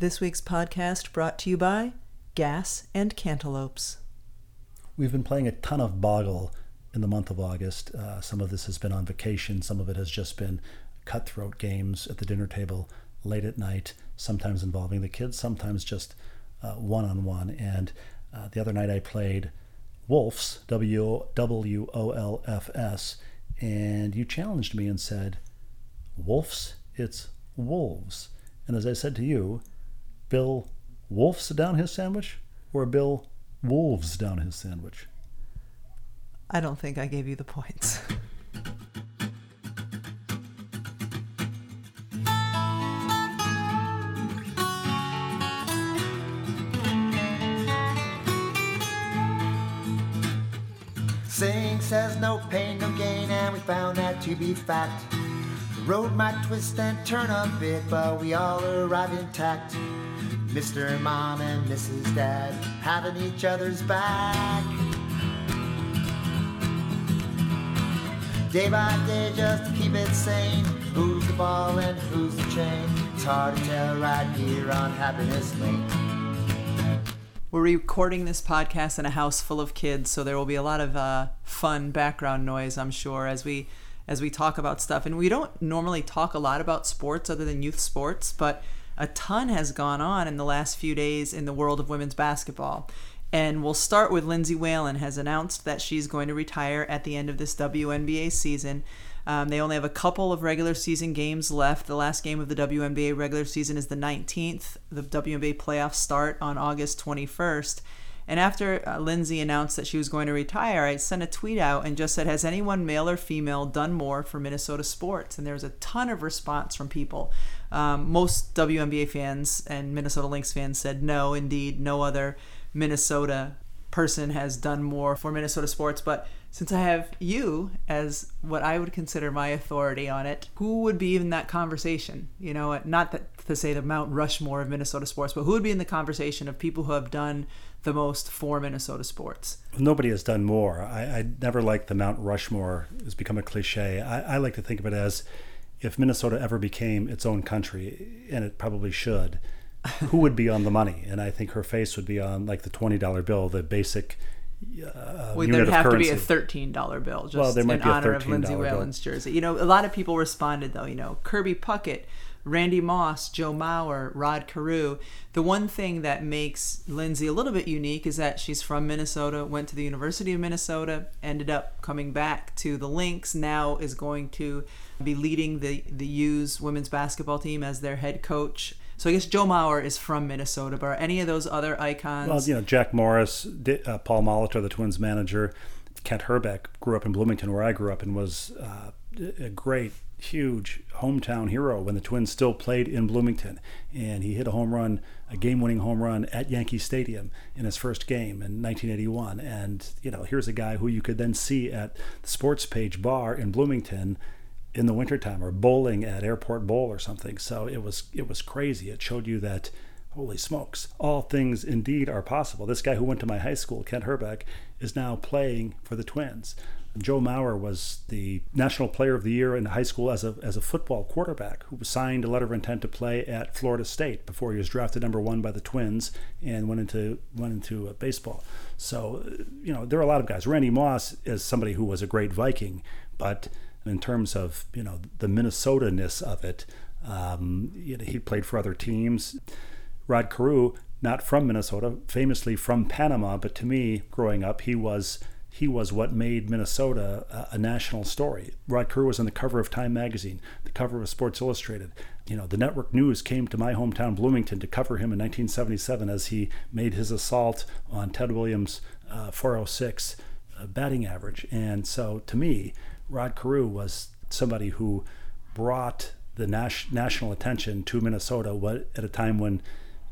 This week's podcast brought to you by Gas and Cantaloupes. We've been playing a ton of Boggle in the month of August. Uh, some of this has been on vacation, some of it has just been cutthroat games at the dinner table late at night, sometimes involving the kids, sometimes just one on one. And uh, the other night I played Wolfs, W W O L F S, and you challenged me and said, Wolfs, it's wolves. And as I said to you, Bill Wolfs down his sandwich or Bill Wolves down his sandwich? I don't think I gave you the points. Saying says no pain, no gain, and we found that to be fact. The road might twist and turn a bit, but we all arrive intact. Mr. Mom and Mrs. Dad having each other's back. Day by day, just to keep it sane. Who's the ball and who's the chain? It's hard to tell right here on Happiness Lane. We're recording this podcast in a house full of kids, so there will be a lot of uh, fun background noise, I'm sure, as we as we talk about stuff. And we don't normally talk a lot about sports other than youth sports, but a ton has gone on in the last few days in the world of women's basketball. And we'll start with Lindsay Whalen has announced that she's going to retire at the end of this WNBA season. Um, they only have a couple of regular season games left. The last game of the WNBA regular season is the 19th. The WNBA playoffs start on August 21st. And after uh, Lindsay announced that she was going to retire, I sent a tweet out and just said, Has anyone, male or female, done more for Minnesota sports? And there was a ton of response from people. Um, most WNBA fans and Minnesota Lynx fans said, No, indeed, no other Minnesota person has done more for Minnesota sports. But since I have you as what I would consider my authority on it, who would be in that conversation? You know, not that to say the Mount Rushmore of Minnesota sports, but who would be in the conversation of people who have done the most for Minnesota sports? Nobody has done more. I, I never like the Mount Rushmore It's become a cliche. I, I like to think of it as if Minnesota ever became its own country, and it probably should, who would be on the money? And I think her face would be on like the twenty dollar bill, the basic. Uh, well, there'd have currency. to be a thirteen dollar bill just Well, in honor of Lindsay Whalen's jersey. You know, a lot of people responded though. You know, Kirby Puckett, Randy Moss, Joe Mauer, Rod Carew. The one thing that makes Lindsay a little bit unique is that she's from Minnesota, went to the University of Minnesota, ended up coming back to the Lynx. Now is going to be leading the the U's women's basketball team as their head coach. So I guess Joe Mauer is from Minnesota, but are any of those other icons? Well, you know, Jack Morris, uh, Paul Molitor, the Twins manager, Kent Hrbek grew up in Bloomington, where I grew up, and was uh, a great, huge hometown hero when the Twins still played in Bloomington. And he hit a home run, a game-winning home run at Yankee Stadium in his first game in 1981. And you know, here's a guy who you could then see at the Sports Page Bar in Bloomington in the wintertime or bowling at Airport Bowl or something. So it was it was crazy. It showed you that holy smokes, all things indeed are possible. This guy who went to my high school, Kent Hrbek, is now playing for the Twins. Joe Mauer was the National Player of the Year in high school as a as a football quarterback who signed a letter of intent to play at Florida State before he was drafted number one by the Twins and went into went into uh, baseball. So you know there are a lot of guys. Randy Moss is somebody who was a great Viking, but in terms of you know the Minnesota ness of it, um, you know, he played for other teams. Rod Carew, not from Minnesota, famously from Panama, but to me, growing up, he was he was what made Minnesota a, a national story. Rod Carew was on the cover of Time magazine, the cover of Sports Illustrated. You know, the network news came to my hometown, Bloomington, to cover him in 1977 as he made his assault on Ted Williams' uh, 406 uh, batting average. And so, to me, Rod Carew was somebody who brought the nas- national attention to Minnesota at a time when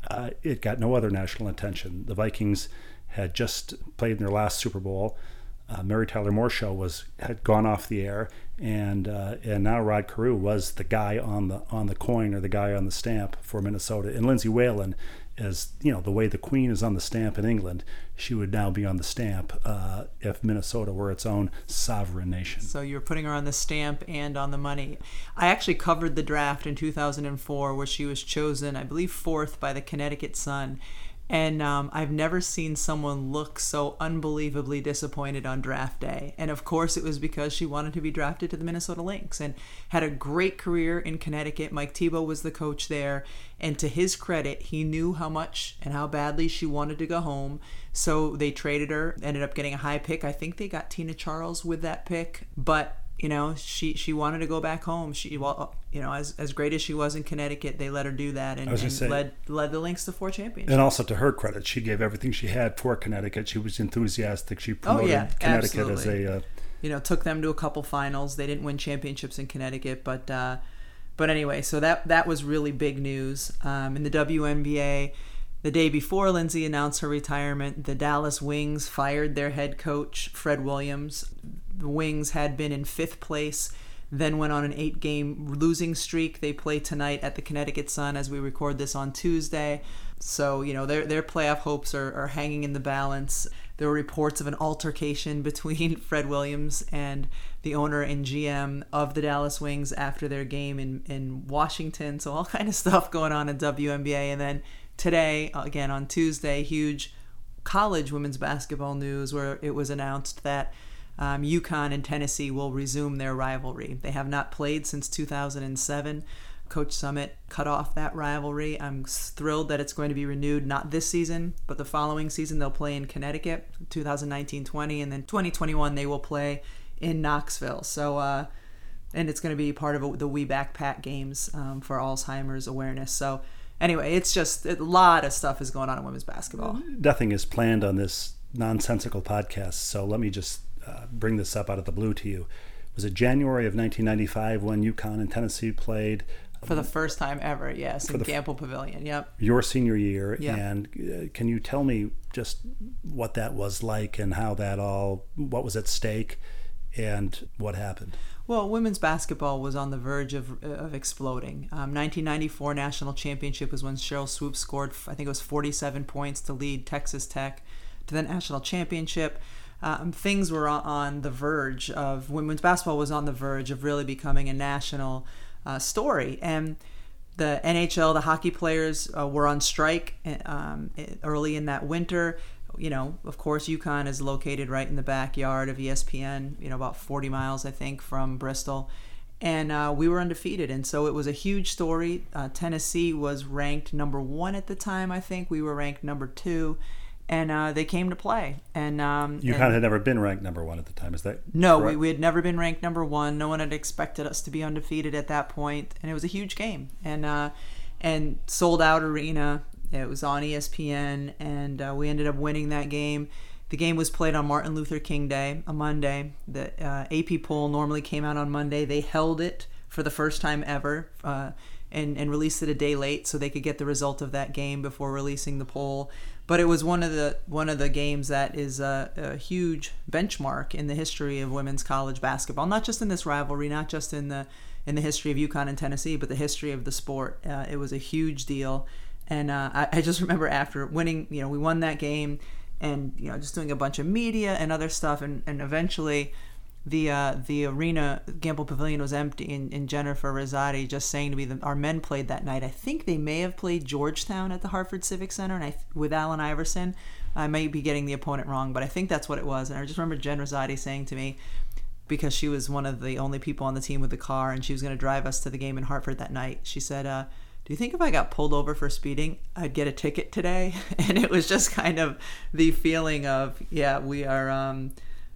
uh, it got no other national attention. The Vikings had just played in their last Super Bowl. uh, Mary Tyler Moore show was had gone off the air, and uh, and now Rod Carew was the guy on the on the coin or the guy on the stamp for Minnesota, and Lindsay Whalen as you know the way the Queen is on the stamp in England, she would now be on the stamp uh, if Minnesota were its own sovereign nation. So you're putting her on the stamp and on the money. I actually covered the draft in 2004, where she was chosen, I believe, fourth by the Connecticut Sun. And um, I've never seen someone look so unbelievably disappointed on draft day. And of course, it was because she wanted to be drafted to the Minnesota Lynx and had a great career in Connecticut. Mike Thibault was the coach there. And to his credit, he knew how much and how badly she wanted to go home. So they traded her, ended up getting a high pick. I think they got Tina Charles with that pick. But you know she she wanted to go back home. She well you know as, as great as she was in connecticut they let her do that and, and say, led led the lynx to four championships. And also to her credit she gave everything she had for connecticut. She was enthusiastic. She promoted oh, yeah, connecticut absolutely. as a uh, you know took them to a couple finals. They didn't win championships in connecticut but uh but anyway so that that was really big news. Um, in the WNBA the day before Lindsay announced her retirement, the Dallas Wings fired their head coach, Fred Williams the Wings had been in fifth place, then went on an eight game losing streak. They play tonight at the Connecticut Sun as we record this on Tuesday. So, you know, their, their playoff hopes are, are hanging in the balance. There were reports of an altercation between Fred Williams and the owner and GM of the Dallas Wings after their game in, in Washington. So, all kind of stuff going on in WNBA. And then today, again on Tuesday, huge college women's basketball news where it was announced that um, UConn and Tennessee will resume their rivalry. They have not played since 2007. Coach Summitt cut off that rivalry. I'm thrilled that it's going to be renewed, not this season, but the following season. They'll play in Connecticut, 2019 20, and then 2021 they will play in Knoxville. So, uh, and it's going to be part of the We Back Pat games um, for Alzheimer's awareness. So, anyway, it's just a lot of stuff is going on in women's basketball. Nothing is planned on this nonsensical podcast, so let me just uh, bring this up out of the blue to you. Was it January of 1995 when UConn and Tennessee played? For the first time ever, yes, in Gampel Pavilion. Yep. Your senior year, yep. and uh, can you tell me just what that was like and how that all, what was at stake, and what happened? Well, women's basketball was on the verge of, of exploding. Um, 1994 national championship was when Cheryl Swoopes scored, I think it was 47 points to lead Texas Tech to the national championship. Um, things were on the verge of women's basketball was on the verge of really becoming a national uh, story. And the NHL the hockey players uh, were on strike um, early in that winter you know of course UConn is located right in the backyard of ESPN you know about 40 miles I think from Bristol and uh, we were undefeated and so it was a huge story uh, Tennessee was ranked number one at the time I think we were ranked number two and uh, they came to play. And um, kind of had never been ranked number one at the time, is that? No, we, we had never been ranked number one. No one had expected us to be undefeated at that point, and it was a huge game and uh, and sold out arena. It was on ESPN, and uh, we ended up winning that game. The game was played on Martin Luther King Day, a Monday. The uh, AP poll normally came out on Monday. They held it for the first time ever uh, and, and released it a day late so they could get the result of that game before releasing the poll but it was one of the one of the games that is a, a, huge benchmark in the history of women's college basketball. Not just in this rivalry, not just in the in the history of UConn and Tennessee, but the history of the sport. Uh, it was a huge deal, and uh, I, I, just remember after winning, you know, we won that game, and you know, just doing a bunch of media and other stuff, and and eventually the uh, the arena Gampel Pavilion was empty, and, and Jennifer Rizzotti just saying to me that our men played that night. I think they may have played Georgetown at the Hartford Civic Center, and I with Allen Iverson. I may be getting the opponent wrong, but I think that's what it was. And I just remember Jen Rizzotti saying to me, because she was one of the only people on the team with the car, and she was going to drive us to the game in Hartford that night. She said, uh, "Do you think if I got pulled over for speeding, I'd get a ticket today?" And it was just kind of the feeling of, yeah, we are. Um,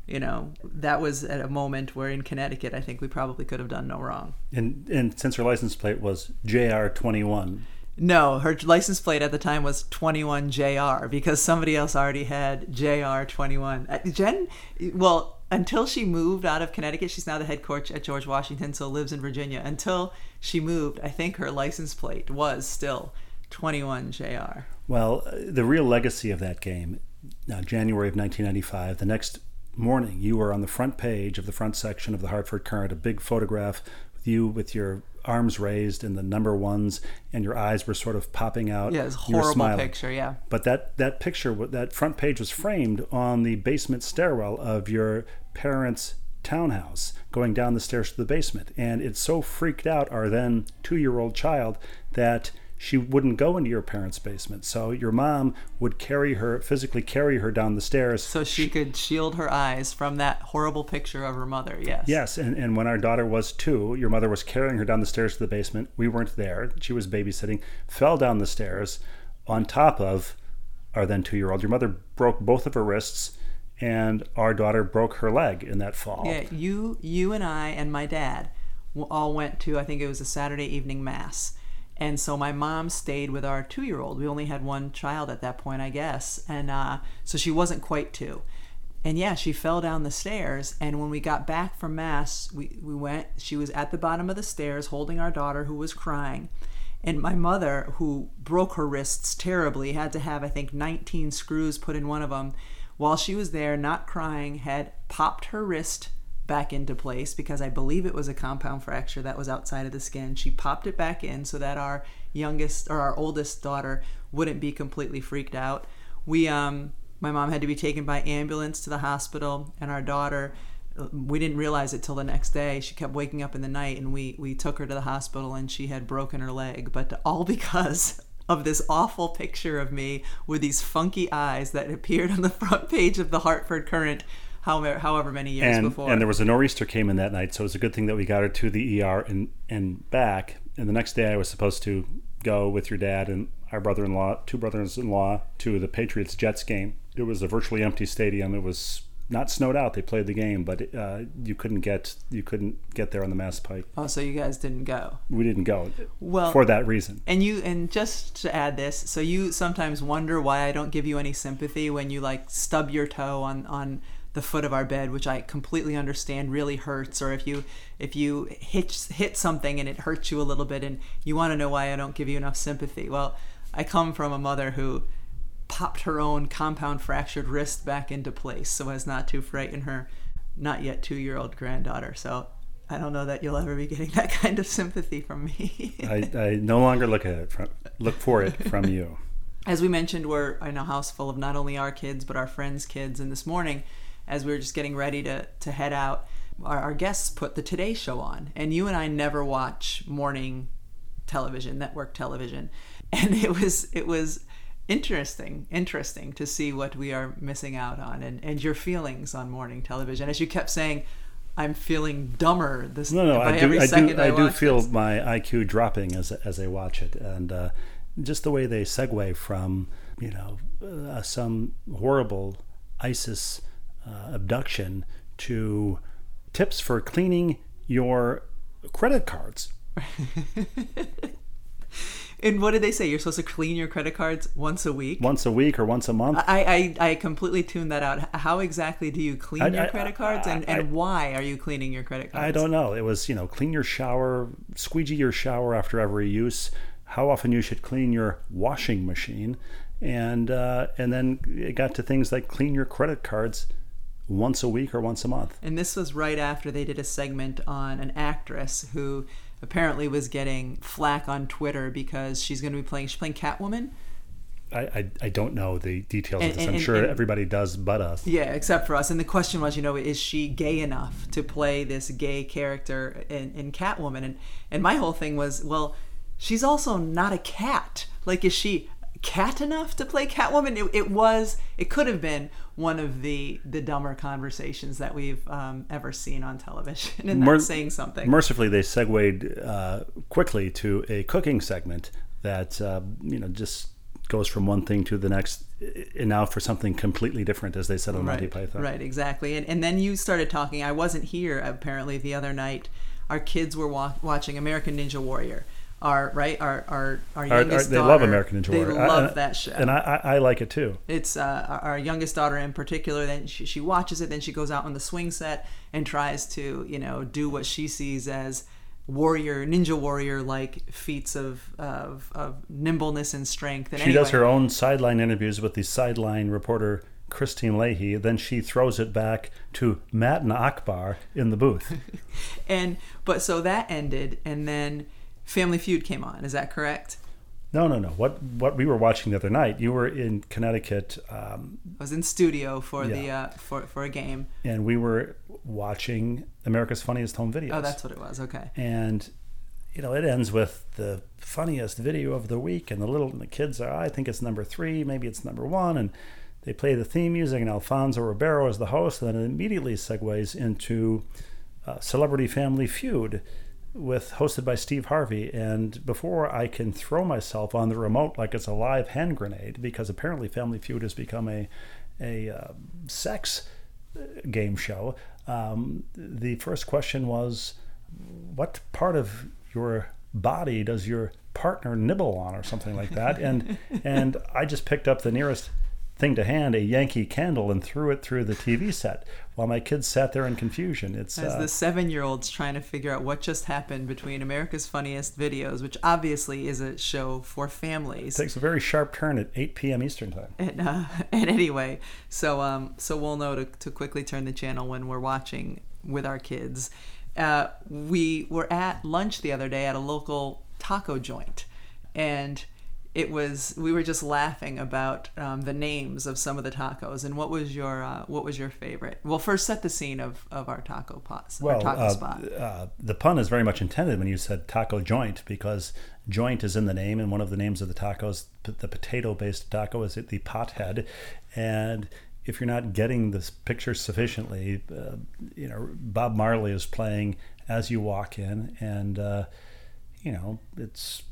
you know, that was at a moment where in Connecticut, I think we probably could have done no wrong. And and since her license plate was JR twenty one. No, her license plate at the time was 21JR because somebody else already had JR21. Uh, Jen, well, until she moved out of Connecticut, she's now the head coach at George Washington, so lives in Virginia. Until she moved, I think her license plate was still 21JR. Well, uh, the real legacy of that game, now January of 1995, the next morning, you were on the front page of the front section of the Hartford Courant, a big photograph with you with your arms raised and the number ones, and your eyes were sort of popping out. Yeah, it's a horrible picture. Yeah. But that that picture, that front page was framed on the basement stairwell of your parents' townhouse, going down the stairs to the basement. And it so freaked out our then two-year-old child that she wouldn't go into your parents' basement. So your mom would carry her, physically carry her down the stairs. So she could shield her eyes from that horrible picture of her mother. Yes. Yes, and, and when our daughter was two, your mother was carrying her down the stairs to the basement. We weren't there. She was babysitting, fell down the stairs on top of our then two year old. Your mother broke both of her wrists, and our daughter broke her leg in that fall. Yeah, you, you and I and my dad all went to I think it was a Saturday evening mass, and so my mom stayed with our two-year-old. We only had one child at that point, I guess, and uh, so she wasn't quite two. And yeah, she fell down the stairs. And when we got back from mass, we, we went. She was at the bottom of the stairs holding our daughter who was crying. And my mother, who broke her wrists terribly, had to have, I think, 19 screws put in one of them. While she was there, not crying, had popped her wrist back into place because I believe it was a compound fracture that was outside of the skin. She popped it back in so that our youngest or our oldest daughter wouldn't be completely freaked out. We, um, my mom had to be taken by ambulance to the hospital, and our daughter we didn't realize it till the next day. She kept waking up in the night, and we we took her to the hospital, and she had broken her leg. But all because of this awful picture of me with these funky eyes that appeared on the front page of the Hartford Courant however however many years and, before. and there was a nor'easter came in that night, so it was a good thing that we got her to the ER and and back. And the next day, I was supposed to go with your dad and our brother-in-law, two brothers-in-law, to the Patriots Jets game. It was a virtually empty stadium. It was not snowed out. They played the game, but uh, you couldn't get you couldn't get there on the Mass Pike. oh, so you guys didn't go. We didn't go Well, for that reason. And you and just to add this, so you sometimes wonder why I don't give you any sympathy when you like stub your toe on on the foot of our bed, which I completely understand really hurts, or if you if you hit hit something and it hurts you a little bit, and you want to know why I don't give you enough sympathy. Well, I come from a mother who popped her own compound fractured wrist back into place so as not to frighten her not yet two year old granddaughter. So I don't know that you'll ever be getting that kind of sympathy from me. I, I no longer look at it from, look for it from you. as we mentioned, we're in a house full of not only our kids but our friends' kids. And this morning, as we were just getting ready to to head out, our, our guests put the Today Show on, and you and I never watch morning television, network television, and it was it was interesting interesting to see what we are missing out on and and your feelings on morning television as you kept saying i'm feeling dumber this No, no, by I do, I do, I do feel this. my IQ dropping as as I watch it, and uh, just the way they segue from you know uh, some horrible ISIS uh, abduction to tips for cleaning your credit cards. and what did they say you're supposed to clean your credit cards once a week once a week or once a month. I, I, I completely tuned that out. How exactly do you clean I- your I- credit cards, and, and why are you cleaning your credit cards? I don't know. It was, you know, clean your shower, squeegee your shower after every use, how often you should clean your washing machine, and uh, and then it got to things like clean your credit cards once a week or once a month. And this was right after they did a segment on an actress who apparently was getting flack on Twitter because she's going to be playing. She's playing Catwoman. I, I, I don't know the details And- of this. I'm sure and- everybody does but us. Yeah, except for us. And the question was, you know, is she gay enough to play this gay character in, in Catwoman? And and my whole thing was, well, she's also not a cat. Like, is she cat enough to play Catwoman? It, it was, it could have been one of the the dumber conversations that we've um, ever seen on television, and Mer- saying something. Mercifully, they segued uh, quickly to a cooking segment that uh, you know just goes from one thing to the next, and now for something completely different, as they said on Monty right, Python. Right, exactly. And, and then you started talking. I wasn't here apparently the other night. Our kids were wa- watching American Ninja Warrior. Our right, our our our Our- our- youngest they daughter. love American Ninja They Warrior. I- love I- that show. and I, I, I like it too. it's uh, our- our youngest daughter in particular. Then she, she watches it. Then she goes out on the swing set and tries to you know do what she sees as warrior ninja warrior like feats of, of of nimbleness and strength. And She does her own sideline interviews with the sideline reporter Kristine Leahy. Then she throws it back to Matt and Akbar in the booth. And but so that ended, and then Family Feud came on. Is that correct? No, no, no. What what we were watching the other night? You were in Connecticut, um, I was in studio for the uh, for for a game. and we were watching America's Funniest Home Videos. Oh, that's what it was. Okay. and you know it ends with the funniest video of the week and the little the kids are i think it's number three maybe it's number one and they play the theme music and alfonso ribeiro is the host and then it immediately segues into uh, celebrity family feud with hosted by steve harvey and before i can throw myself on the remote like it's a live hand grenade because apparently family feud has become a a uh, sex game show um, the first question was what part of your body does your partner nibble on or something like that? And and i just picked up the nearest thing to hand a yankee candle and threw it through the tv set while my kids sat there in confusion it's As uh, the seven year olds trying to figure out what just happened between America's Funniest Videos, which obviously is a show for families. takes a very sharp turn at 8 p.m eastern time And, uh, and anyway, so um, so we'll know to, to quickly turn the channel when we're watching with our kids. Uh, we were at lunch the other day at a local taco joint, and it was we were just laughing about um, the names of some of the tacos. And what was your uh, what was your favorite? Well, first set the scene of, of our taco pots, our well taco uh, spot. uh, the pun is very much intended when you said taco joint because joint is in the name and one of the names of the tacos the potato based taco is the pothead and if you're not getting this picture sufficiently uh, you know bob marley is playing as you walk in and uh, you know it's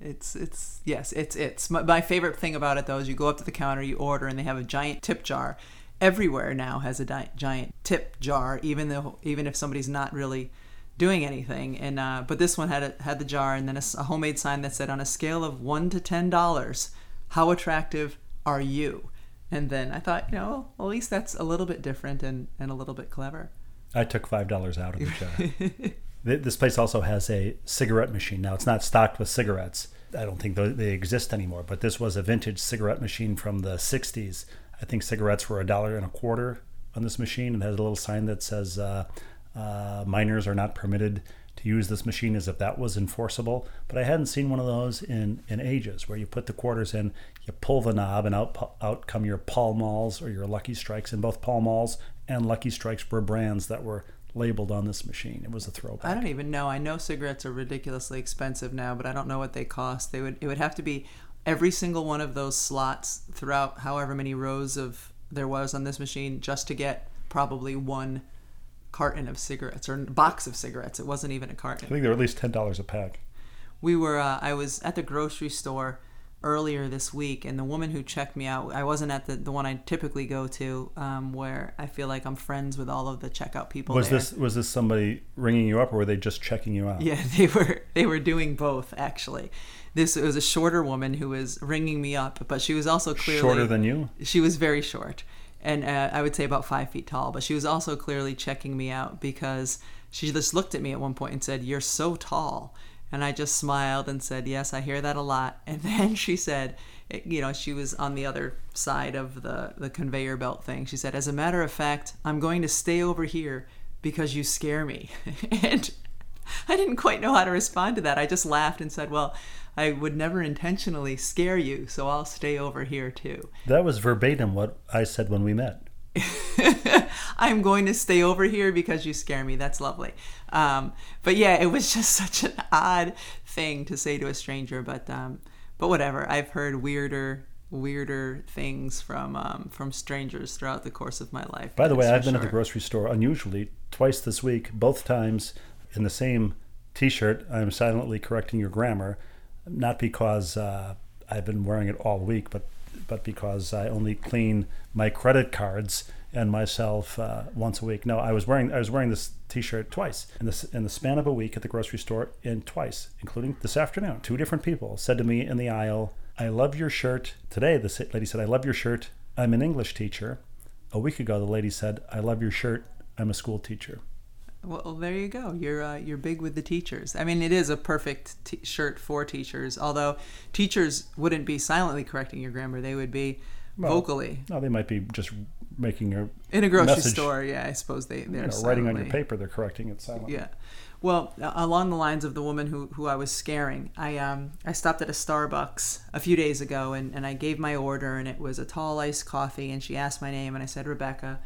It's it's yes, it's it's my, my favorite thing about it though is you go up to the counter, you order, and they have a giant tip jar. Everywhere now has a di- giant tip jar, even though even if somebody's not really doing anything. And uh, but this one had a, had the jar and then a homemade sign that said on a scale of one to ten dollars, how attractive are you? And then I thought, you know, well, at least that's a little bit different and, and a little bit clever. I took five dollars out of the jar. Th- this place also has a cigarette machine. Now it's not stocked with cigarettes. I don't think they exist anymore. But this was a vintage cigarette machine from the '60s. I think cigarettes were a dollar and a quarter on this machine. It has a little sign that says uh, uh, "Minors are not permitted to use this machine," as if that was enforceable. But I hadn't seen one of those in in ages, where you put the quarters in, you pull the knob, and out out come your Pall Malls or your Lucky Strikes. And both Pall Malls and Lucky Strikes were brands that were labeled on this machine. It was a throwback. I don't even know. I know cigarettes are ridiculously expensive now, but I don't know what they cost. They would it would have to be every single one of those slots throughout however many rows of there was on this machine just to get probably one carton of cigarettes or box of cigarettes. It wasn't even a carton. I think they're at least ten dollars a pack. We were uh, I was at the grocery store earlier this week and the woman who checked me out I wasn't at the, the one I typically go to um, where I feel like I'm friends with all of the checkout people Was there. this was this somebody ringing you up, or were they just checking you out? Yeah, they were they were doing both actually. This it was a shorter woman who was ringing me up, but she was also clearly Shorter than you. She was very short, and uh, I would say about five feet tall. But she was also clearly checking me out because she just looked at me at one point and said, "You're so tall." And I just smiled and said, "Yes, I hear that a lot." And then she said, "You know, she was on the other side of the the conveyor belt thing." She said, "As a matter of fact, I'm going to stay over here because you scare me." and I didn't quite know how to respond to that. I just laughed and said, "Well, I would never intentionally scare you, so I'll stay over here too." That was verbatim what I said when we met. I'm going to stay over here because you scare me. That's lovely. Um, but yeah, it was just such an odd thing to say to a stranger. But um, but whatever. I've heard weirder weirder things from um, from strangers throughout the course of my life. By the way, I've been at the grocery store unusually twice this week, both times in the same T-shirt. I'm silently correcting your grammar, not because uh, I've been wearing it all week, but but because I only clean my credit cards and myself uh, once a week. No, I was wearing I was wearing this T-shirt twice in the in the span of a week at the grocery store, and twice, including this afternoon. Two different people said to me in the aisle, "I love your shirt." Today, the lady said, "I love your shirt. I'm an English teacher." A week ago, the lady said, "I love your shirt. I'm a school teacher." Well, there you go. You're uh, you're big with the teachers. I mean, it is a perfect t- shirt for teachers. Although teachers wouldn't be silently correcting your grammar, they would be Well, vocally No, they might be just making a in a grocery message, store. Yeah, I suppose they they're you know, writing on your paper. They're correcting it silently. Yeah. Well, along the lines of the woman who, who I was scaring, I um I stopped at a Starbucks a few days ago and, and I gave my order and it was a tall iced coffee and she asked my name and I said Rebecca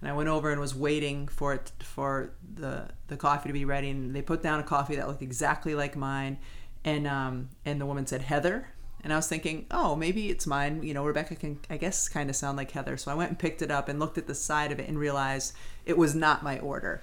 and I went over and was waiting for it for the the coffee to be ready and they put down a coffee that looked exactly like mine and um and the woman said Heather and I was thinking, oh, maybe it's mine. You know, Rebecca can, I guess, kind of sound like Heather. So I went and picked it up and looked at the side of it and realized it was not my order.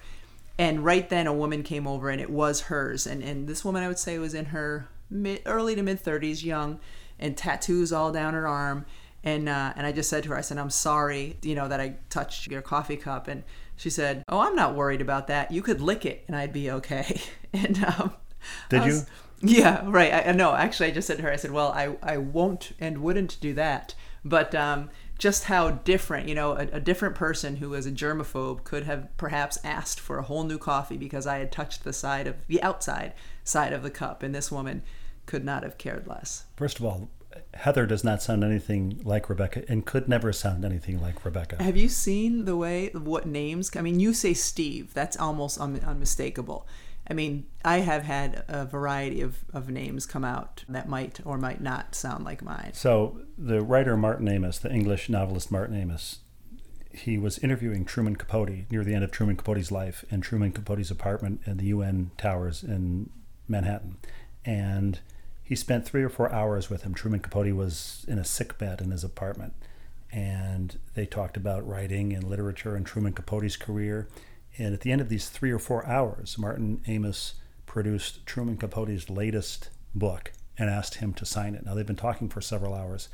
And right then, a woman came over and it was hers. And, and this woman, I would say, was in her mid, early to mid 30s, young, and tattoos all down her arm. And, uh, and I just said to her, I said, I'm sorry, you know, that I touched your coffee cup. And she said, Oh, I'm not worried about that. You could lick it and I'd be okay. And um, Did I you? yeah, right. I, no, actually, I just said to her, I said, "Well, I, I won't and wouldn't do that." But um, just how different, you know, a, a different person who is a germaphobe could have perhaps asked for a whole new coffee because I had touched the side of the outside side of the cup, and this woman could not have cared less. First of all, Heather does not sound anything like Rebecca and could never sound anything like Rebecca. Have you seen the way what names? I mean, you say Steve. That's almost un- unmistakable. I mean, I have had a variety of, of names come out that might or might not sound like mine. So the writer Martin Amis, the English novelist Martin Amis, he was interviewing Truman Capote near the end of Truman Capote's life in Truman Capote's apartment in the UN towers in Manhattan. And he spent three or four hours with him. Truman Capote was in a sick bed in his apartment. And they talked about writing and literature and Truman Capote's career. And at the end of these three or four hours, Martin Amis produced Truman Capote's latest book and asked him to sign it. Now, they've been talking for several hours,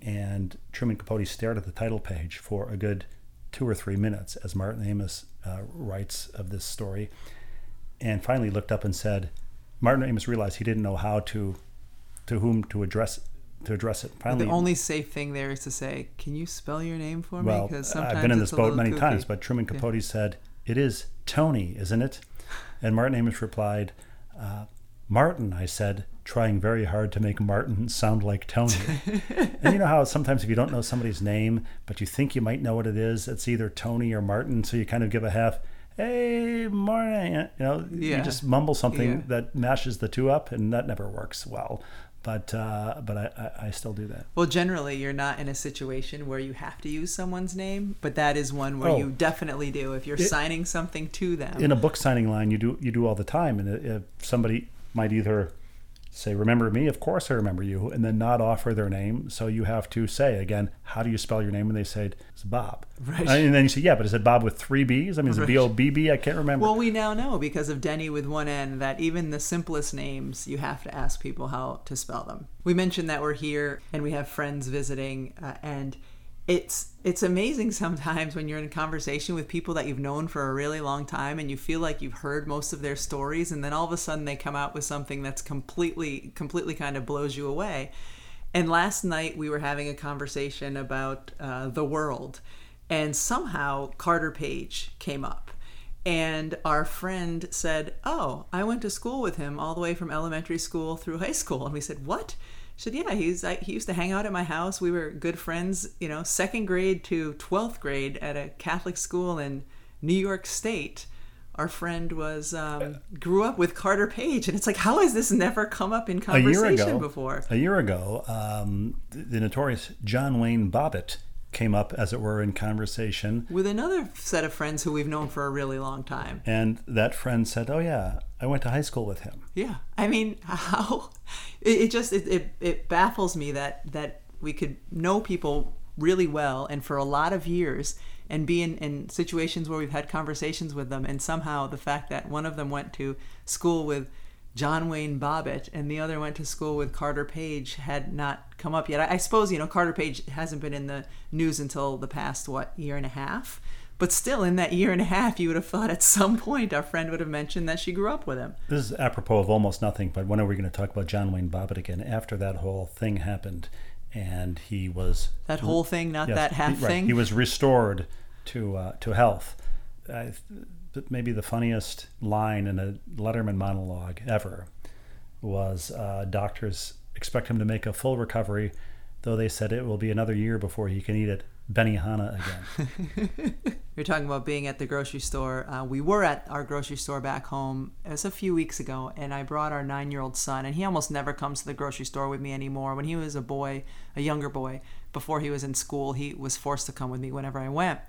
and Truman Capote stared at the title page for a good two or three minutes as Martin Amis uh, writes of this story, and finally looked up and said, Martin Amis realized he didn't know how to, to whom to address to address it. Finally, the only safe thing there is to say, "Can you spell your name for me?" well, Because I've been in this boat many times, but Truman Capote said, It is Tony, isn't it? And Martin Amis replied, uh, Martin, I said, trying very hard to make Martin sound like Tony. and you know how sometimes if you don't know somebody's name, but you think you might know what it is, it's either Tony or Martin, so you kind of give a half, hey, Martin, you know, Yeah. you just mumble something Yeah. that mashes the two up, and that never works well. But uh, but I, I, I still do that. Well, generally, you're not in a situation where you have to use someone's name, but that is one where Oh. you definitely do. If you're It- signing something to them, in a book signing line you do you do all the time and if somebody might either say remember me? Of course i remember you and then not offer their name. So you have to say again how do you spell your name? And they said, it's bob. Right. and then you say yeah but is it bob with three b's? I mean is it Right. b-o-b-b i can't remember. Well, we now know because of Denny with one N that even the simplest names, you have to ask people how to spell them. We mentioned that we're here and we have friends visiting, uh, and it's it's amazing sometimes when you're in conversation with people that you've known for a really long time and you feel like you've heard most of their stories and then all of a sudden they come out with something that's completely completely kind of blows you away. And last night we were having a conversation about uh, the world and somehow carter page came up. And our friend said oh i went to school with him all the way from elementary school through high school. And we said what she said, "Yeah, he's I, he used to hang out at my house. We were good friends, you know, second grade to twelfth grade at a Catholic school in New York State. Our friend was um, grew up with Carter Page, and it's like, how has this never come up in a year conversation ago before? a year ago um, the, the notorious john wayne bobbitt came up as it were in conversation. With another set of friends who we've known for a really long time. and that friend said oh yeah i went to high school with him. Yeah, I mean, how? It, it just it, it it baffles me that that we could know people really well and for a lot of years and be in, in situations where we've had conversations with them and somehow the fact that one of them went to school with John Wayne Bobbitt and the other went to school with Carter Page had not come up yet. I, I suppose you know Carter Page hasn't been in the news until the past what year and a half. But still, in that year and a half, you would have thought at some point our friend would have mentioned that she grew up with him. This is apropos of almost nothing, but when are we going to talk about John Wayne Bobbitt again? After that whole thing happened, and he was That whole thing, not yes, that half he, right, thing. He was restored to uh, to health. I, maybe the funniest line in a Letterman monologue ever was uh, doctors expect him to make a full recovery, though they said it will be another year before he can eat at Benihana again. You're talking about being at the grocery store. Uh, we were at our grocery store back home. It was a few weeks ago, and I brought our nine year old son, and he almost never comes to the grocery store with me anymore. When he was a boy, a younger boy, before he was in school, he was forced to come with me whenever I went.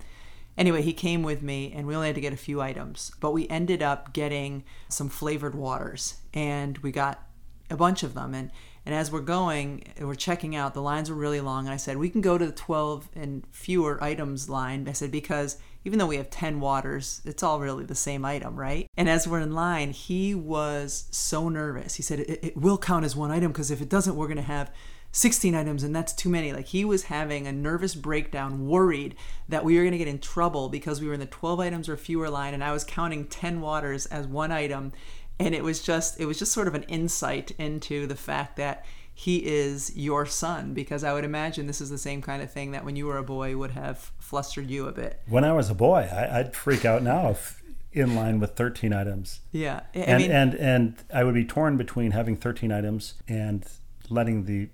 Anyway, he came with me, and we only had to get a few items, but we ended up getting some flavored waters, and we got a bunch of them. And and as we're going, we're checking out, the lines were really long. And I said, we can go to the 12 and fewer items line. I said, because even though we have 10 waters, it's all really the same item, right? And as we're in line, he was so nervous. He said, it, it will count as one item because if it doesn't, we're going to have 16 items and that's too many. Like he was having a nervous breakdown, worried that we were going to get in trouble because we were in the 12 items or fewer line and I was counting 10 waters as one item and it was just it was just sort of an insight into the fact that he is your son because I would imagine this is the same kind of thing that when you were a boy would have flustered you a bit. When I was a boy, I, would freak out now if in line with 13 items. Yeah. I and, mean, and and I would be torn between having 13 items and letting the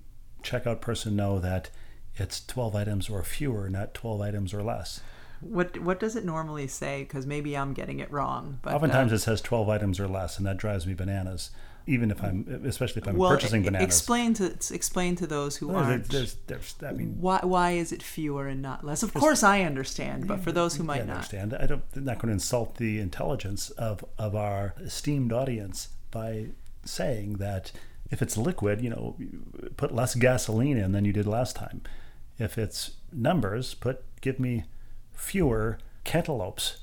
checkout person know that it's 12 items or fewer, not 12 items or less. What what does it normally say? Because maybe I'm getting it wrong. But oftentimes uh, it says 12 items or less, and that drives me bananas. Even if I'm, especially if I'm well, purchasing bananas. Explain to explain to those who aren't. There's, there's, I mean, why why is it fewer and not less? Of course, I understand, but for those who might I not, understand. I don't, I'm not going to insult the intelligence of of our esteemed audience by saying that if it's liquid, you know, put less gasoline in than you did last time. If it's numbers, put give me fewer cantaloupes.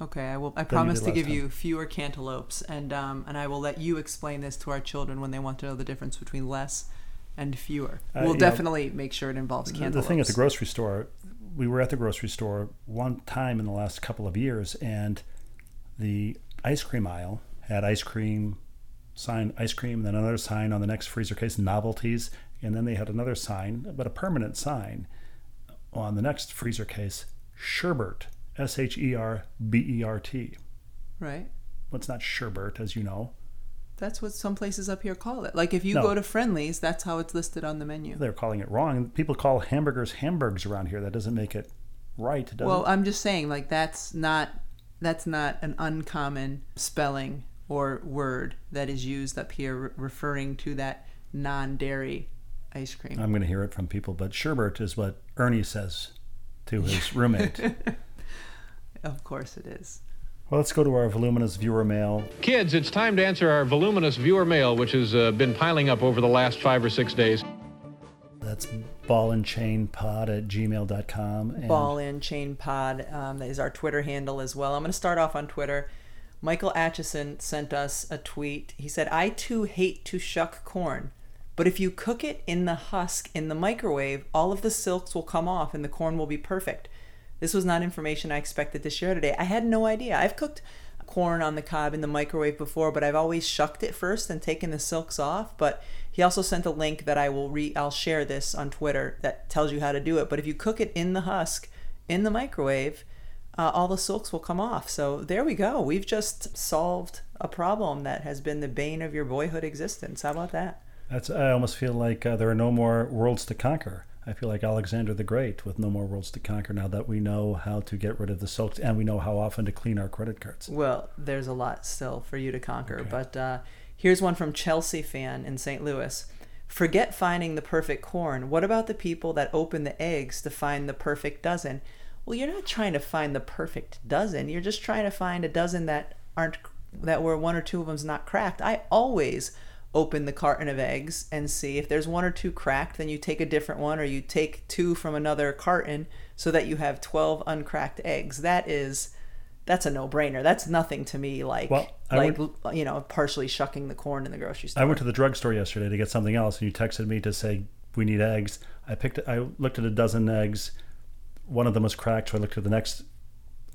Okay, I will. I promise to give time. you fewer cantaloupes, and um, and I will let you explain this to our children when they want to know the difference between less and fewer. Uh, we'll know, definitely make sure it involves cantaloupes. The thing at the grocery store, we were at the grocery store one time in the last couple of years, and the ice cream aisle had ice cream sign ice cream, and then another sign on the next freezer case novelties, and then they had another sign, but a permanent sign on the next freezer case sherbert S H E R B E R T. right. Well, it's not sherbert, as you know. That's what some places up here call it. Like if you No. go to Friendly's, that's how it's listed on the menu. They're calling it wrong. People call hamburgers hamburgs around here. That doesn't make it right, does Well, it? I'm just saying, like that's not that's not an uncommon spelling or word that is used up here, re- referring to that non-dairy ice cream. I'm going to hear it from people, but sherbert is what Ernie says to his roommate. of course, it is. Well, let's go to our voluminous viewer mail. Kids, it's time to answer our voluminous viewer mail, which has uh, been piling up over the last five or six days. That's ballandchainpod at gmail.com. And Ball in Chain Pod um, that is our Twitter handle as well. I'm going to start off on Twitter. Michael Atchison sent us a tweet. He said, "I too hate to shuck corn, but if you cook it in the husk in the microwave, all of the silks will come off and the corn will be perfect." This was not information I expected to share today. I had no idea. I've cooked corn on the cob in the microwave before, but I've always shucked it first and taken the silks off. But he also sent a link that I will re I'll share this on Twitter that tells you how to do it. But if you cook it in the husk in the microwave, uh, all the silks will come off. So there we go. We've just solved a problem that has been the bane of your boyhood existence. How about that? that's, I almost feel like uh, there are no more worlds to conquer. I feel like Alexander the Great with no more worlds to conquer now that we know how to get rid of the silks and we know how often to clean our credit cards. Well, there's a lot still for you to conquer, but uh, here's one from Chelsea fan in St. Louis. Forget finding the perfect corn. What about the people that open the eggs to find the perfect dozen? Well, you're not trying to find the perfect dozen. You're just trying to find a dozen that aren't that where one or two of them's not cracked. I always open the carton of eggs and see if there's one or two cracked, then you take a different one or you take two from another carton so that you have 12 uncracked eggs. That is that's a no-brainer. That's nothing to me like Well, like you know, partially shucking the corn in the grocery store. I went to the drugstore yesterday to get something else, and you texted me to say we need eggs. I picked. I looked at a dozen eggs. One of them was cracked, so I looked at the next.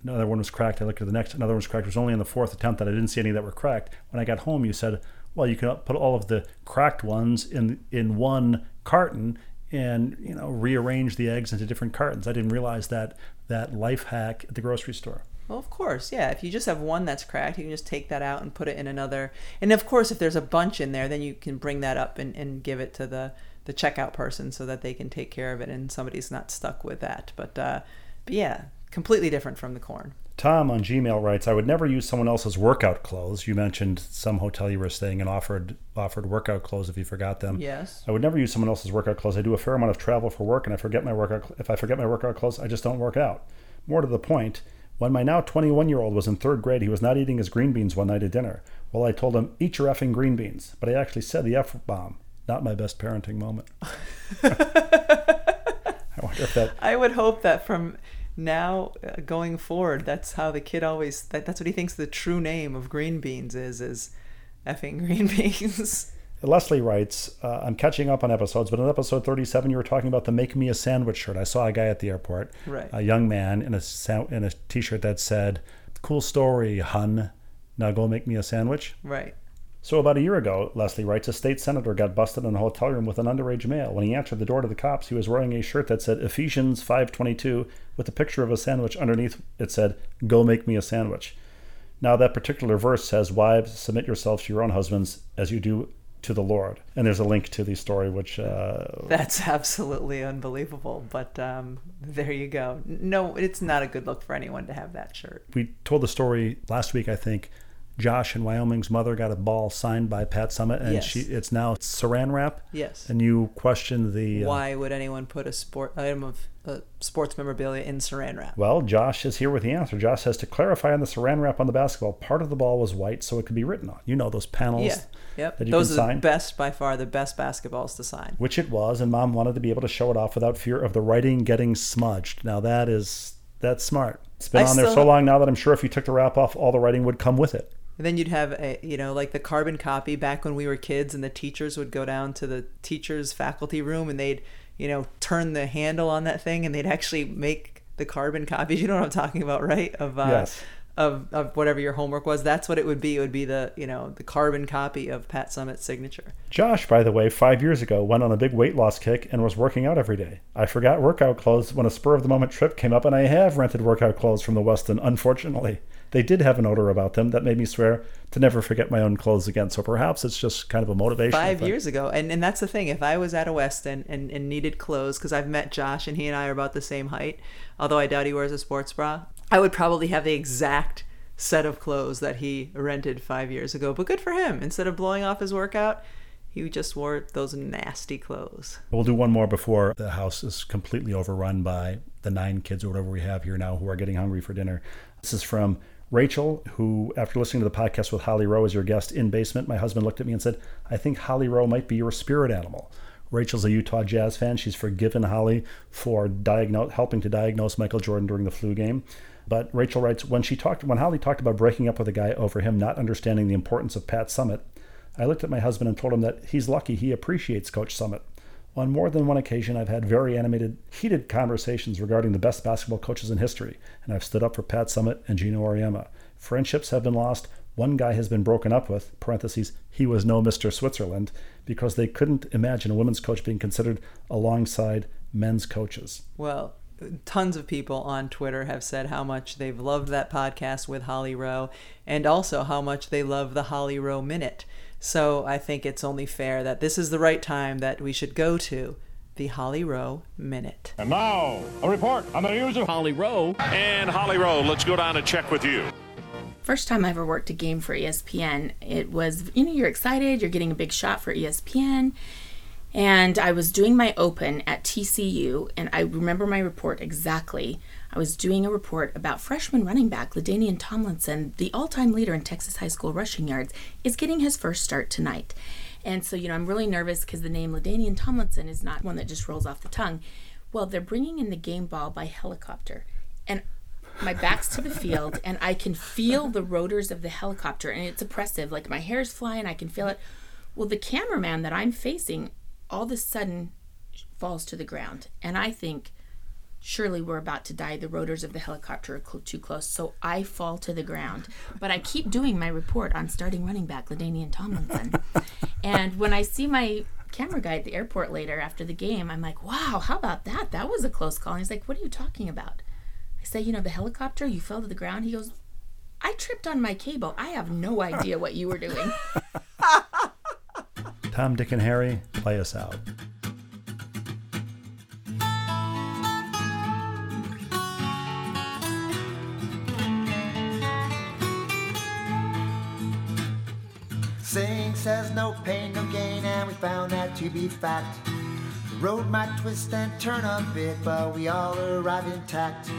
Another one was cracked. I looked at the next. Another one was cracked. It was only on the fourth attempt that I didn't see any that were cracked. When I got home, you said, "Well, you can put all of the cracked ones in in one carton." And you know, rearrange the eggs into different cartons. I didn't realize that that life hack at the grocery store. Well, of course, yeah. If you just have one that's cracked, you can just take that out and put it in another. And of course, if there's a bunch in there, then you can bring that up and, and give it to the the checkout person so that they can take care of it and somebody's not stuck with that. But, uh, but yeah, completely different from the corn. Tom on Gmail writes, I would never use someone else's workout clothes. You mentioned some hotel you were staying and offered offered workout clothes if you forgot them. Yes. I would never use someone else's workout clothes. I do a fair amount of travel for work and I forget my workout if I forget my workout clothes, I just don't work out. More to the point, when my now 21 year old was in third grade, he was not eating his green beans one night at dinner. Well, I told him, eat your effing green beans. But I actually said the F bomb. Not my best parenting moment. I wonder if that. I would hope that from now uh, going forward, that's how the kid always, that, that's what he thinks the true name of green beans is, is effing green beans. Leslie writes, uh, I'm catching up on episodes, but in episode 37, you were talking about the Make Me a Sandwich shirt. I saw a guy at the airport, Right. a young man in a, sa- in a t shirt that said, Cool story, hun. Now go make me a sandwich. right. So about a year ago, Leslie writes, a state senator got busted in a hotel room with an underage male. When he answered the door to the cops, he was wearing a shirt that said Ephesians 5:22 with a picture of a sandwich underneath. It said, "Go make me a sandwich." Now that particular verse says, "Wives, submit yourselves to your own husbands as you do to the Lord." And there's a link to the story, which uh, That's absolutely unbelievable. But um, there you go. No, it's not a good look for anyone to have that shirt. we told the story last week, I think. Josh in Wyoming's mother got a ball signed by Pat Summitt, and Yes. she it's now Saran wrap. Yes. And you questioned the uh, Why would anyone put a sport item of uh, sports memorabilia in saran wrap? Well, Josh is here with the answer. Josh says to clarify on the saran wrap on the basketball, part of the ball was white so it could be written on. You know those panels Yeah. Yep. that you Those can are sign, the best, by far, the best basketballs to sign. which it was, and mom wanted to be able to show it off without fear of the writing getting smudged. Now that is that's smart. It's been I on there so long now that I'm sure if you took the wrap off, all the writing would come with it. And then you'd have a, you know, like the carbon copy back when we were kids, and the teachers would go down to the teachers' faculty room, and they'd, you know, turn the handle on that thing, and they'd actually make the carbon copies. You know what I'm talking about, right? Of uh, Yes. of of whatever your homework was. That's what it would be. It would be the you know the carbon copy of Pat Summitt's signature. Josh, by the way, five years ago went on a big weight loss kick and was working out every day. I forgot workout clothes when a spur of the moment trip came up, and I have rented workout clothes from the Westin, unfortunately. They did have an odor about them that made me swear to never forget my own clothes again. So perhaps it's just kind of a motivation. Five thing. years ago, and and that's the thing. If I was at a Westin and, and needed clothes, because I've met Josh and he and I are about the same height, although I doubt he wears a sports bra, I would probably have the exact set of clothes that he rented five years ago. But good for him. Instead of blowing off his workout, he just wore those nasty clothes. We'll do one more before the house is completely overrun by the nine kids or whatever we have here now who are getting hungry for dinner. This is from Rachel, who, after listening to the podcast with Holly Rowe as your guest in basement, my husband looked at me and said, I think Holly Rowe might be your spirit animal. Rachel's a Utah Jazz fan. She's forgiven Holly for diagnose, helping to diagnose Michael Jordan during the flu game. But Rachel writes, when she talked, when Holly talked about breaking up with a guy over him not understanding the importance of Pat Summitt, I looked at my husband and told him that he's lucky he appreciates Coach Summitt. On more than one occasion, I've had very animated, heated conversations regarding the best basketball coaches in history, and I've stood up for Pat Summitt and Gino Auriemma. Friendships have been lost. One guy has been broken up with, parentheses, he was no Mr. Switzerland, because they couldn't imagine a women's coach being considered alongside men's coaches. Well, tons of people on Twitter have said how much they've loved that podcast with Holly Rowe and also how much they love the Holly Rowe Minute. So I think it's only fair that this is the right time that we should go to the Holly Rowe Minute. And now, a report on the news of Holly Rowe. And Holly Rowe, let's go down and check with you. First time I ever worked a game for ESPN, it was, you know, you're excited, you're getting a big shot for ESPN. And I was doing my open at TCU, and I remember my report exactly. I was doing a report about freshman running back LaDainian Tomlinson, the all time leader in Texas high school rushing yards, is getting his first start tonight. And so, you know, I'm really nervous because the name LaDainian Tomlinson is not one that just rolls off the tongue. Well, they're bringing in the game ball by helicopter. And my back's to the field and I can feel the rotors of the helicopter and it's oppressive. Like my hair's flying, I can feel it. Well, the cameraman that I'm facing all of a sudden falls to the ground. And I think, surely we're about to die. The rotors of the helicopter are too close. So I fall to the ground. But I keep doing my report on starting running back LaDainian Tomlinson. and when I see my camera guy at the airport later after the game, I'm like, wow, how about that? That was a close call. And he's like, what are you talking about? I say, you know, the helicopter, you fell to the ground. He goes, I tripped on my cable. I have no idea what you were doing. Tom, Dick, and Harry, play us out. Sing says no pain, no gain, and we found that to be fact. The road might twist and turn a bit, but we all arrive intact.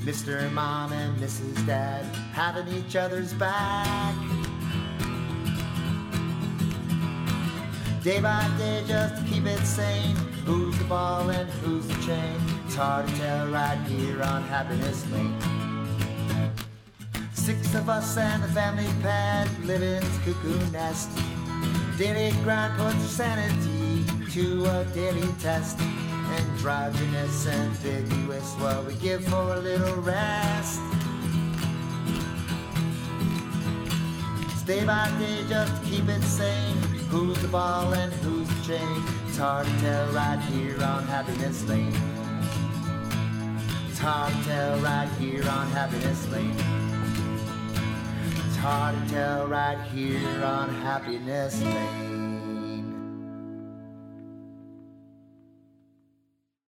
Mr. Mom and Mrs. Dad having each other's back. Day by day, just to keep it sane. Who's the ball and who's the chain? It's hard to tell right here on Happiness Lane. Six of us and the family pet live in this cuckoo nest. Daily grind puts sanity to a daily test. Androgynous, ambiguous, what we give for a little rest. Day by day, just to keep it sane. Who's the ball and who's the chain? It's hard to tell right here on Happiness Lane. It's hard to tell right here on Happiness Lane. It's hard to tell right here on Happiness Lane.